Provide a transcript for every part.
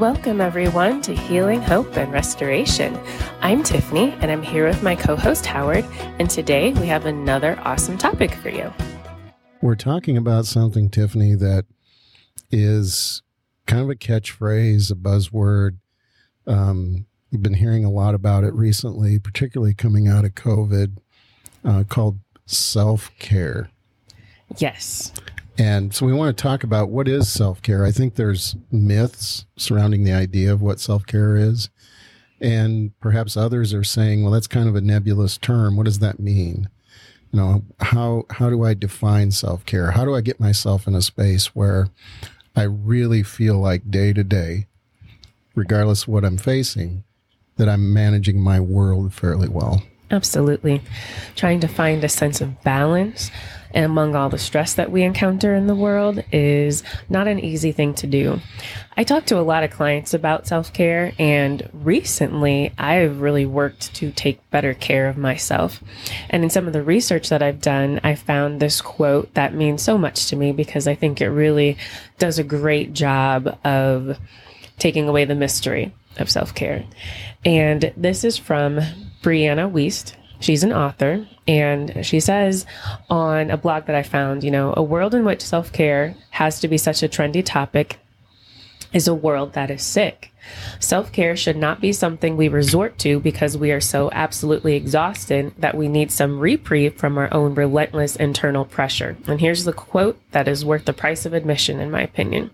Welcome, everyone, to Healing, Hope, and Restoration. I'm Tiffany, and I'm here with my co host, Howard. And today we have another awesome topic for you. We're talking about something, Tiffany, that is kind of a catchphrase, a buzzword. Um, you've been hearing a lot about it recently, particularly coming out of COVID, uh, called self care. Yes. And so we want to talk about what is self care. I think there's myths surrounding the idea of what self care is. And perhaps others are saying, well, that's kind of a nebulous term. What does that mean? You know, how, how do I define self care? How do I get myself in a space where I really feel like day to day, regardless of what I'm facing, that I'm managing my world fairly well? Absolutely. Trying to find a sense of balance and among all the stress that we encounter in the world is not an easy thing to do. I talk to a lot of clients about self care, and recently I've really worked to take better care of myself. And in some of the research that I've done, I found this quote that means so much to me because I think it really does a great job of taking away the mystery of self care. And this is from Brianna Wiest. She's an author, and she says on a blog that I found, you know, a world in which self care has to be such a trendy topic is a world that is sick. Self care should not be something we resort to because we are so absolutely exhausted that we need some reprieve from our own relentless internal pressure. And here's the quote that is worth the price of admission, in my opinion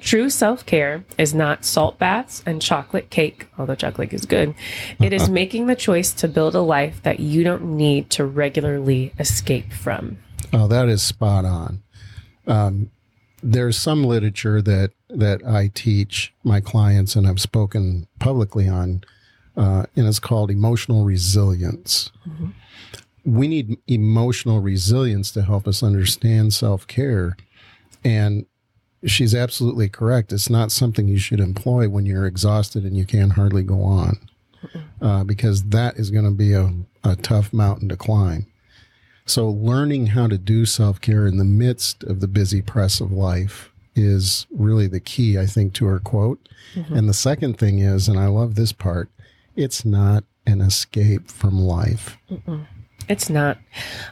True self care is not salt baths and chocolate cake, although chocolate is good. It is making the choice to build a life that you don't need to regularly escape from. Oh, that is spot on. Um, there's some literature that that I teach my clients and I've spoken publicly on, uh, and it's called emotional resilience. Mm-hmm. We need emotional resilience to help us understand self care, and she's absolutely correct. It's not something you should employ when you're exhausted and you can hardly go on, uh, because that is going to be a, a tough mountain to climb. So, learning how to do self care in the midst of the busy press of life is really the key, I think, to her quote. Mm-hmm. And the second thing is, and I love this part, it's not an escape from life. Mm-mm. It's not.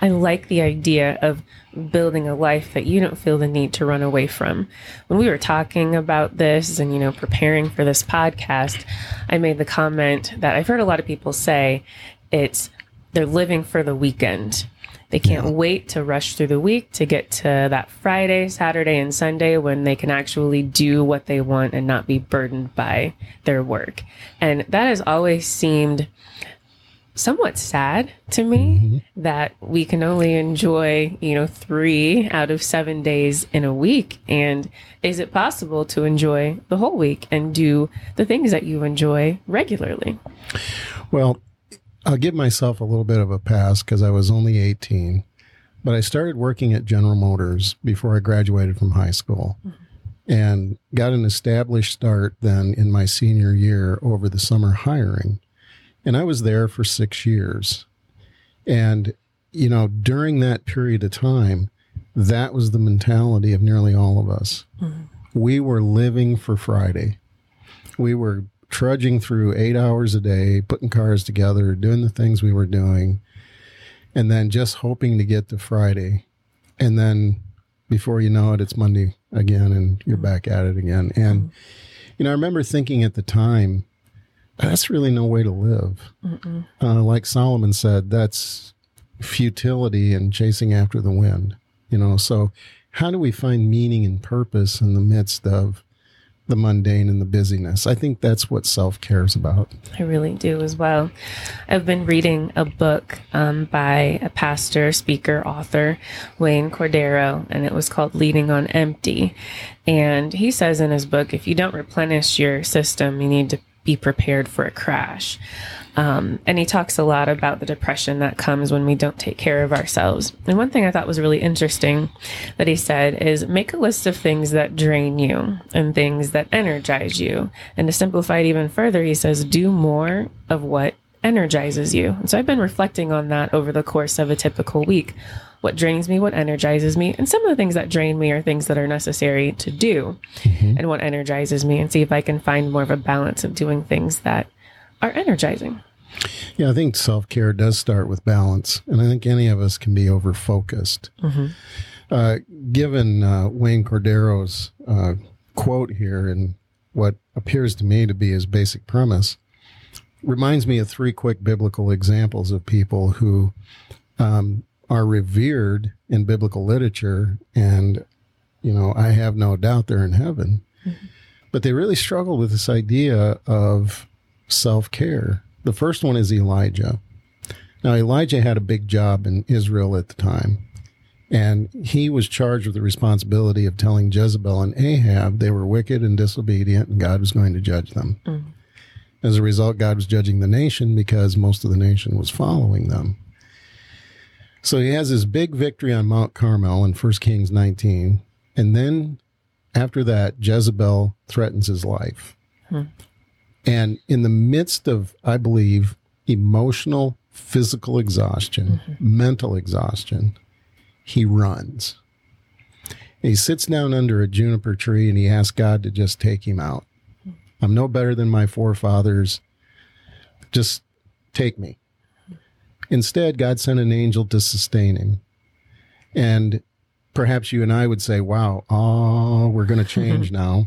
I like the idea of building a life that you don't feel the need to run away from. When we were talking about this and, you know, preparing for this podcast, I made the comment that I've heard a lot of people say it's they're living for the weekend. They can't yeah. wait to rush through the week to get to that Friday, Saturday, and Sunday when they can actually do what they want and not be burdened by their work. And that has always seemed somewhat sad to me mm-hmm. that we can only enjoy, you know, three out of seven days in a week. And is it possible to enjoy the whole week and do the things that you enjoy regularly? Well, I'll give myself a little bit of a pass because I was only 18, but I started working at General Motors before I graduated from high school mm-hmm. and got an established start then in my senior year over the summer hiring. And I was there for six years. And, you know, during that period of time, that was the mentality of nearly all of us. Mm-hmm. We were living for Friday. We were trudging through eight hours a day, putting cars together, doing the things we were doing, and then just hoping to get to Friday. And then before you know it, it's Monday again and you're back at it again. And, you know, I remember thinking at the time, that's really no way to live. Uh, like Solomon said, that's futility and chasing after the wind, you know. So, how do we find meaning and purpose in the midst of the mundane and the busyness. I think that's what self care is about. I really do as well. I've been reading a book um, by a pastor, speaker, author, Wayne Cordeiro, and it was called Leading on Empty. And he says in his book, if you don't replenish your system, you need to be prepared for a crash. Um, and he talks a lot about the depression that comes when we don't take care of ourselves. And one thing I thought was really interesting that he said is make a list of things that drain you and things that energize you. And to simplify it even further, he says, do more of what energizes you. And so I've been reflecting on that over the course of a typical week. What drains me, what energizes me, and some of the things that drain me are things that are necessary to do, and what energizes me, and see if I can find more of a balance of doing things that are energizing. Yeah, I think self care does start with balance, and I think any of us can be over focused. Uh, given uh, Wayne Cordeiro's uh, quote here and what appears to me to be his basic premise, reminds me of three quick biblical examples of people who um, are revered in biblical literature, and you know, I have no doubt they're in heaven. But they really struggle with this idea of self care. The first one is Elijah. Now, Elijah had a big job in Israel at the time, and he was charged with the responsibility of telling Jezebel and Ahab they were wicked and disobedient, and God was going to judge them. Mm. As a result, God was judging the nation because most of the nation was following them. So he has his big victory on Mount Carmel in 1 Kings 19. And then after that, Jezebel threatens his life. Hmm. And in the midst of, I believe, emotional, physical exhaustion, mm-hmm. mental exhaustion, he runs. And he sits down under a juniper tree and he asks God to just take him out. I'm no better than my forefathers. Just take me. Instead, God sent an angel to sustain him. And perhaps you and I would say, wow, oh, we're going to change now.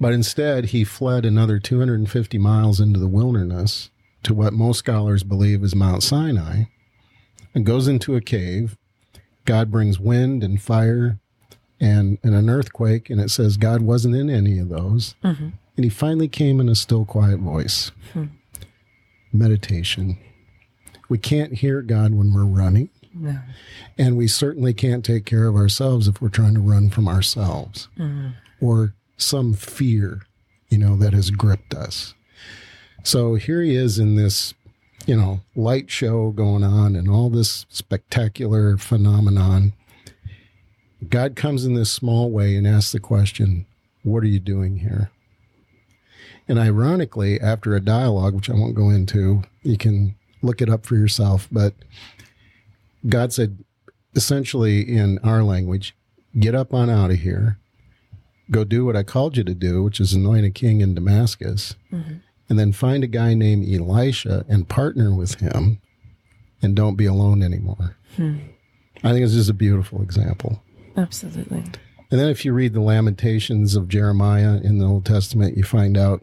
But instead, he fled another 250 miles into the wilderness to what most scholars believe is Mount Sinai and goes into a cave. God brings wind and fire and, and an earthquake. And it says God wasn't in any of those. Mm-hmm. And he finally came in a still, quiet voice. Hmm. Meditation. We can't hear God when we're running. No. And we certainly can't take care of ourselves if we're trying to run from ourselves mm-hmm. or some fear, you know, that has gripped us. So here he is in this, you know, light show going on and all this spectacular phenomenon. God comes in this small way and asks the question, What are you doing here? And ironically, after a dialogue, which I won't go into, you can look it up for yourself, but God said, essentially in our language, get up on out of here, go do what I called you to do, which is anoint a king in Damascus, mm-hmm. and then find a guy named Elisha and partner with him and don't be alone anymore. Hmm. I think it's just a beautiful example. Absolutely. And then if you read the Lamentations of Jeremiah in the Old Testament, you find out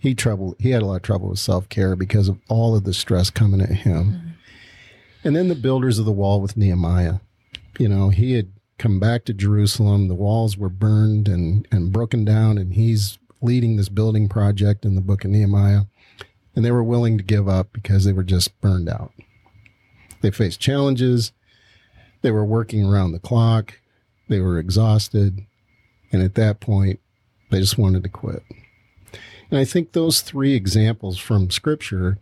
he trouble he had a lot of trouble with self care because of all of the stress coming at him. Mm-hmm. And then the builders of the wall with Nehemiah. You know, he had come back to Jerusalem, the walls were burned and, and broken down, and he's leading this building project in the book of Nehemiah. And they were willing to give up because they were just burned out. They faced challenges. They were working around the clock. They were exhausted. And at that point, they just wanted to quit. And I think those three examples from scripture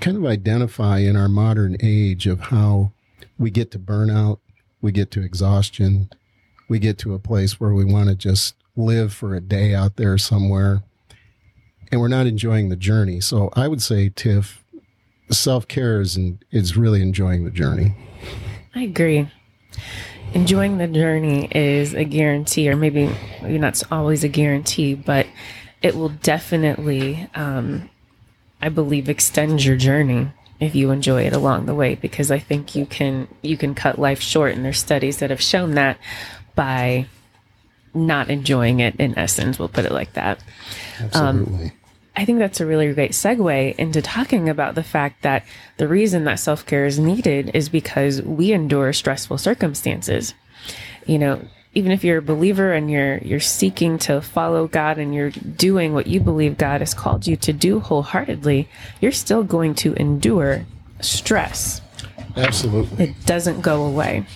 kind of identify in our modern age of how we get to burnout, we get to exhaustion, we get to a place where we want to just live for a day out there somewhere and we're not enjoying the journey. So I would say, Tiff, self care is, is really enjoying the journey. I agree. Enjoying the journey is a guarantee, or maybe maybe not always a guarantee, but it will definitely, um, I believe, extend your journey if you enjoy it along the way. Because I think you can you can cut life short, and there's studies that have shown that by not enjoying it. In essence, we'll put it like that. Um, Absolutely. I think that's a really great segue into talking about the fact that the reason that self care is needed is because we endure stressful circumstances. You know, even if you're a believer and you're you're seeking to follow God and you're doing what you believe God has called you to do wholeheartedly, you're still going to endure stress. Absolutely. It doesn't go away.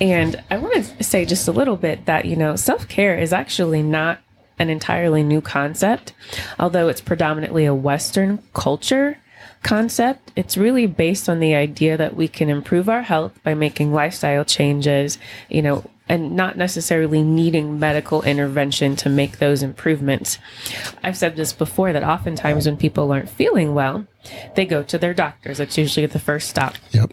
And I want to say just a little bit that, you know, self care is actually not an entirely new concept, although it's predominantly a Western culture concept. It's really based on the idea that we can improve our health by making lifestyle changes, you know, and not necessarily needing medical intervention to make those improvements. I've said this before that oftentimes when people aren't feeling well, they go to their doctors. That's usually the first stop. Yep.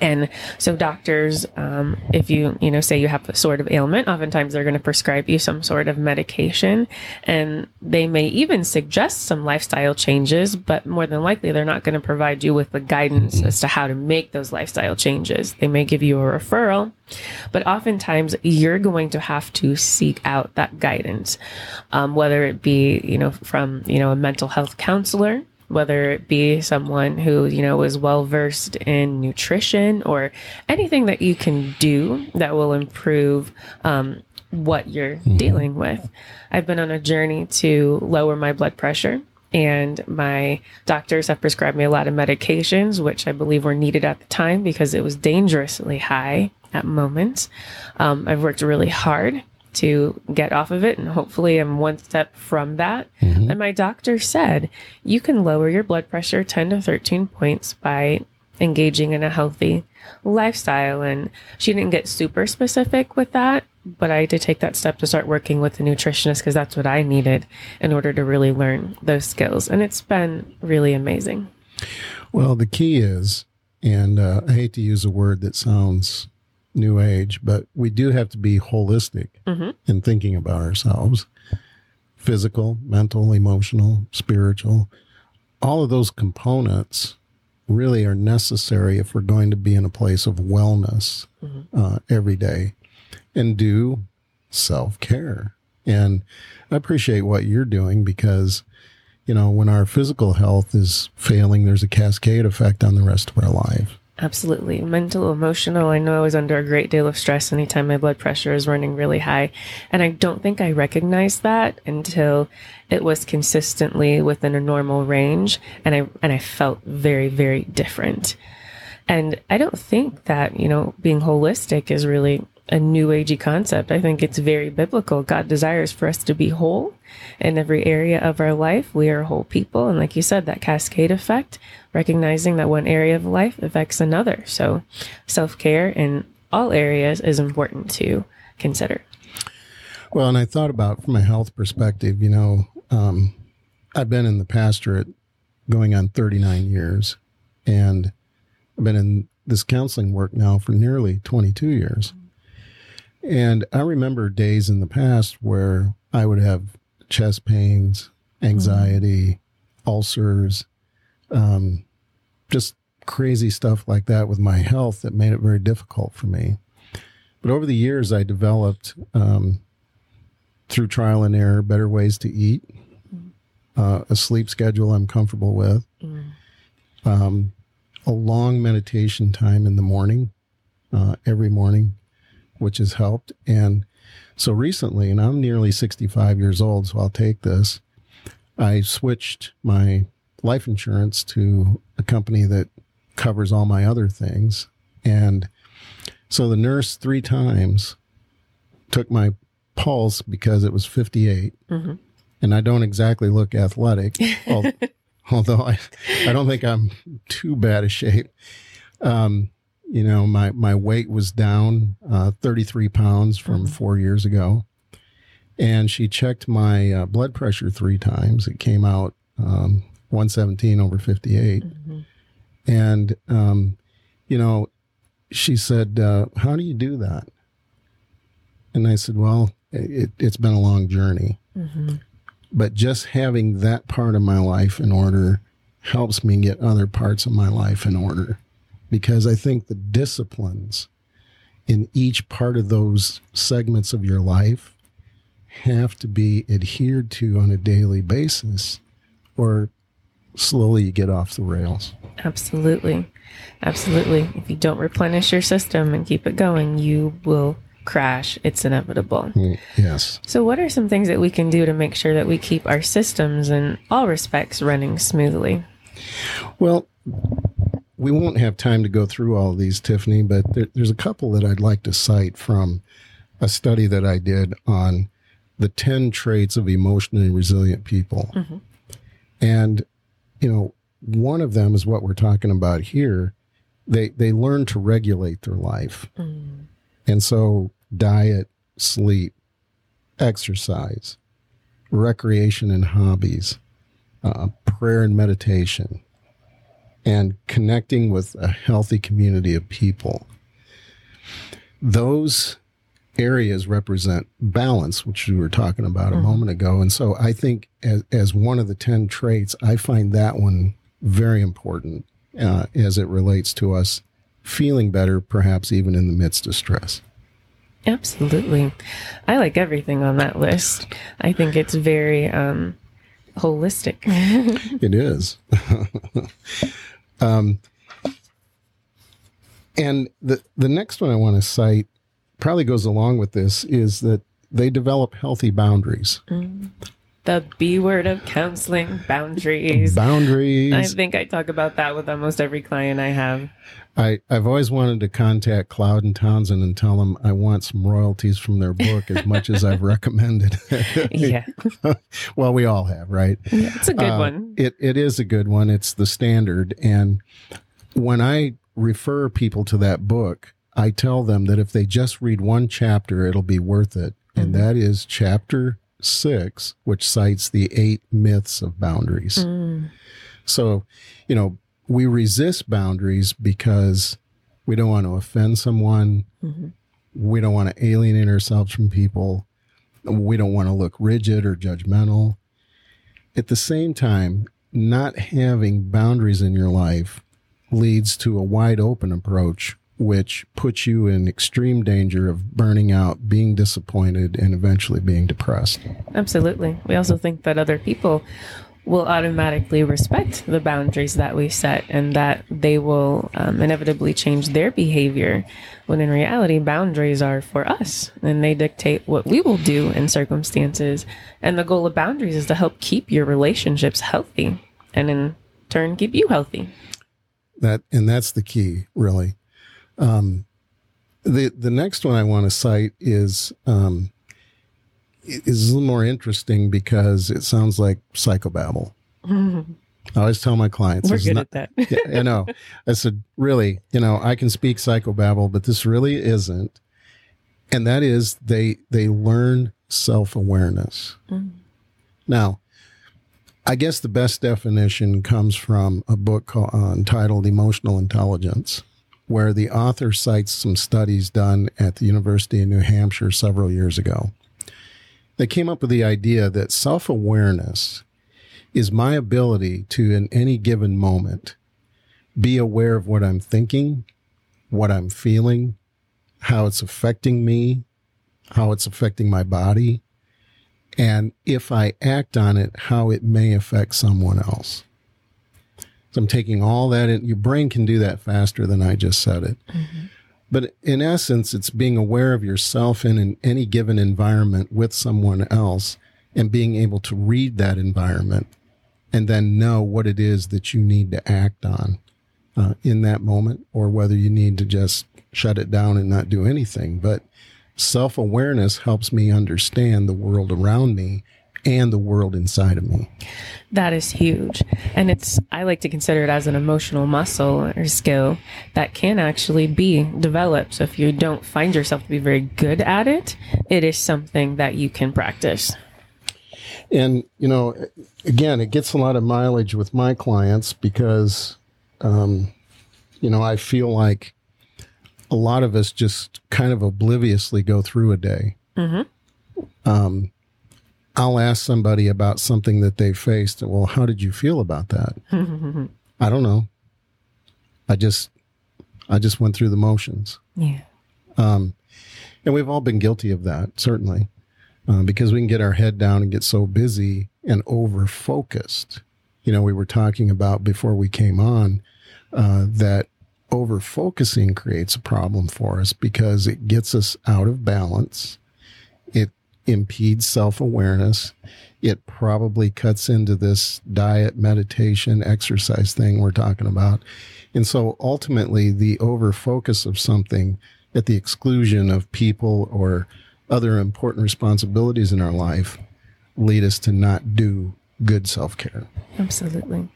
And so doctors, um, if you, you know, say you have a sort of ailment, oftentimes they're going to prescribe you some sort of medication and they may even suggest some lifestyle changes, but more than likely they're not going to provide you with the guidance as to how to make those lifestyle changes. They may give you a referral, but oftentimes you're going to have to seek out that guidance, um, whether it be, you know, from, you know, a mental health counselor, whether it be someone who, you know, is well versed in nutrition or anything that you can do that will improve um, what you're dealing with. I've been on a journey to lower my blood pressure. And my doctors have prescribed me a lot of medications, which I believe were needed at the time because it was dangerously high at moments. Um, I've worked really hard to get off of it and hopefully I'm one step from that. And my doctor said you can lower your blood pressure 10 to 13 points by engaging in a healthy lifestyle and she didn't get super specific with that, but I did take that step to start working with a nutritionist because that's what I needed in order to really learn those skills and it's been really amazing. Well, the key is, and uh, I hate to use a word that sounds new age, but we do have to be holistic in thinking about ourselves physical, mental, emotional, spiritual. All of those components really are necessary if we're going to be in a place of wellness uh, every day and do self care. And I appreciate what you're doing because, you know, when our physical health is failing, there's a cascade effect on the rest of our life. Absolutely. Mental, emotional. I know I was under a great deal of stress anytime my blood pressure is running really high. And I don't think I recognized that until it was consistently within a normal range. And I, and I felt very, very different. And I don't think that, you know, being holistic is really a new agey concept. I think it's very biblical. God desires for us to be whole in every area of our life. We are whole people. And like you said, that cascade effect, recognizing that one area of life affects another. So self care in all areas is important to consider. Well, and I thought about from a health perspective, you know, um, I've been in the pastorate going on 39 years, and I've been in this counseling work now for nearly 22 years. And I remember days in the past where I would have chest pains, anxiety, ulcers, um, just crazy stuff like that with my health that made it very difficult for me. But over the years, I developed, um, through trial and error, better ways to eat, uh, a sleep schedule I'm comfortable with, um, a long meditation time in the morning, uh, every morning, which has helped. And so recently, and I'm nearly 65 years old, so I'll take this. I switched my life insurance to a company that covers all my other things. And so the nurse three times took my pulse because it was 58. And I don't exactly look athletic, although I, I don't think I'm too bad a shape. Um, you know, my, my weight was down uh, 33 pounds from four years ago. And she checked my uh, blood pressure three times. It came out um, 117 over 58. And, um, you know, she said, uh, How do you do that? And I said, Well, it, it's been a long journey. But just having that part of my life in order helps me get other parts of my life in order because I think the disciplines in each part of those segments of your life have to be adhered to on a daily basis or slowly you get off the rails. Absolutely. Absolutely. If you don't replenish your system and keep it going, you will crash. It's inevitable. Mm, Yes. So, what are some things that we can do to make sure that we keep our systems in all respects running smoothly? Well, we won't have time to go through all of these, Tiffany, but there, there's a couple that I'd like to cite from a study that I did on the 10 traits of emotionally resilient people. And, you know, one of them is what we're talking about here. They, they learn to regulate their life. And so, diet, sleep, exercise, recreation and hobbies, uh, prayer and meditation, and connecting with a healthy community of people. Those areas represent balance, which we were talking about a mm-hmm. moment ago. And so I think as, as one of the 10 traits, I find that one very important uh, as it relates to us feeling better, perhaps even in the midst of stress. Absolutely. I like everything on that list. I think it's very um, holistic. it is. um, and the the next one I want to cite probably goes along with this is that they develop healthy boundaries. Mm the B word of counseling boundaries. Boundaries. I think I talk about that with almost every client I have. I, I've always wanted to contact Cloud and Townsend and tell them I want some royalties from their book as much as I've recommended. yeah. well, we all have, right? Yeah, it's a good uh, one. It, it is a good one. It's the standard. And when I refer people to that book, I tell them that if they just read one chapter, it'll be worth it. And mm-hmm. that is chapter six, which cites the eight myths of boundaries. Mm. So, you know, we resist boundaries because we don't want to offend someone. Mm-hmm. We don't want to alienate ourselves from people. We don't want to look rigid or judgmental. At the same time, not having boundaries in your life leads to a wide open approach which puts you in extreme danger of burning out, being disappointed, and eventually being depressed. Absolutely. We also think that other people will automatically respect the boundaries that we set and that they will um, inevitably change their behavior when in reality boundaries are for us and they dictate what we will do in circumstances. And the goal of boundaries is to help keep your relationships healthy and in turn keep you healthy. That and that's the key really. Um, the the next one I want to cite is um, is a little more interesting because it sounds like psychobabble. Mm-hmm. I always tell my clients, "We're good not, at that." yeah, I know. I said, "Really, you know, I can speak psychobabble, but this really isn't." And that is they they learn self awareness. Mm-hmm. Now, I guess the best definition comes from a book called, uh, entitled "Emotional Intelligence." where the author cites some studies done at the University of New Hampshire several years ago. They came up with the idea that self awareness is my ability to, in any given moment, be aware of what I'm thinking, what I'm feeling, how it's affecting me, how it's affecting my body, and if I act on it, how it may affect someone else. So I'm taking all that in. Your brain can do that faster than I just said it. Mm-hmm. But in essence, it's being aware of yourself in an, any given environment with someone else and being able to read that environment and then know what it is that you need to act on uh, in that moment or whether you need to just shut it down and not do anything. But self awareness helps me understand the world around me and the world inside of me. That is huge. And it's, I like to consider it as an emotional muscle or skill that can actually be developed. So if you don't find yourself to be very good at it, it is something that you can practice. And, you know, again, it gets a lot of mileage with my clients because, um, you know, I feel like a lot of us just kind of obliviously go through a day. Mm-hmm. Um, I'll ask somebody about something that they faced. Well, how did you feel about that? I don't know. I just, I just went through the motions. Yeah. Um, and we've all been guilty of that, certainly, uh, because we can get our head down and get so busy and over focused. You know, we were talking about before we came on uh, that over focusing creates a problem for us because it gets us out of balance. Impedes self awareness. It probably cuts into this diet, meditation, exercise thing we're talking about. And so ultimately, the over focus of something at the exclusion of people or other important responsibilities in our life lead us to not do good self care. Absolutely.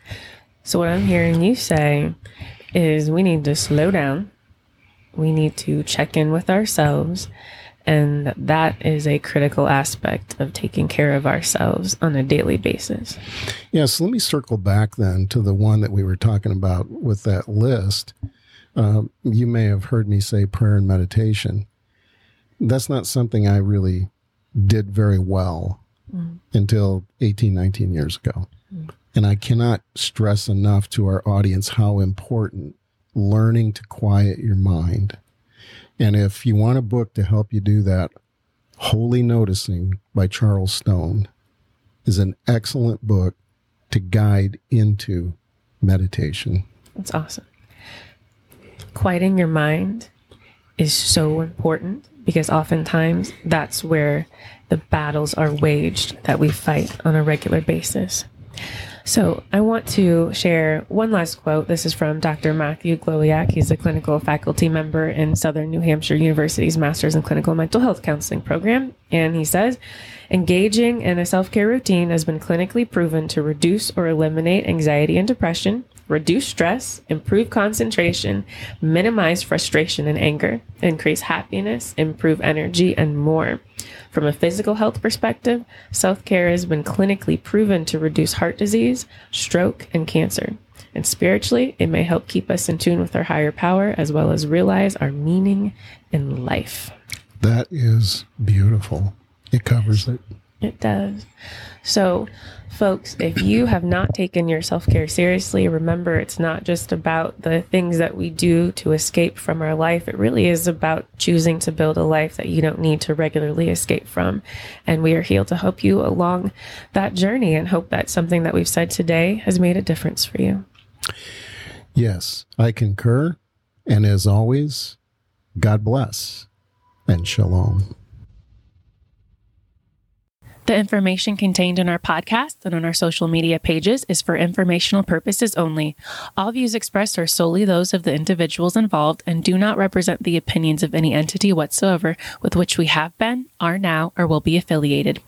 So, what I'm hearing you say is we need to slow down, we need to check in with ourselves And that is a critical aspect of taking care of ourselves on a daily basis. Yeah, so let me circle back then to the one that we were talking about with that list. Um, you may have heard me say prayer and meditation. That's not something I really did very well mm. until 18, 19 years ago. Mm. And I cannot stress enough to our audience how important learning to quiet your mind. And if you want a book to help you do that, Holy Noticing by Charles Stone is an excellent book to guide into meditation. That's awesome. Quieting your mind is so important because oftentimes that's where the battles are waged that we fight on a regular basis. So I want to share one last quote. This is from Dr. Matthew Glowiak. He's a clinical faculty member in Southern New Hampshire University's Master's in Clinical Mental Health Counseling program. And he says, engaging in a self care routine has been clinically proven to reduce or eliminate anxiety and depression, reduce stress, improve concentration, minimize frustration and anger, increase happiness, improve energy, and more. From a physical health perspective, self care has been clinically proven to reduce heart disease, stroke, and cancer. And spiritually, it may help keep us in tune with our higher power as well as realize our meaning in life. That is beautiful. It covers it. It does. So, folks, if you have not taken your self care seriously, remember it's not just about the things that we do to escape from our life. It really is about choosing to build a life that you don't need to regularly escape from. And we are here to help you along that journey and hope that something that we've said today has made a difference for you. Yes, I concur. And as always, God bless and shalom. The information contained in our podcast and on our social media pages is for informational purposes only. All views expressed are solely those of the individuals involved and do not represent the opinions of any entity whatsoever with which we have been, are now, or will be affiliated.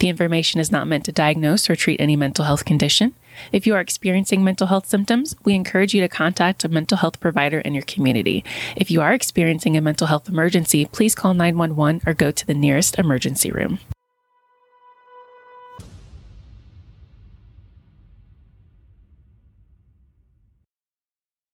The information is not meant to diagnose or treat any mental health condition. If you are experiencing mental health symptoms, we encourage you to contact a mental health provider in your community. If you are experiencing a mental health emergency, please call 911 or go to the nearest emergency room.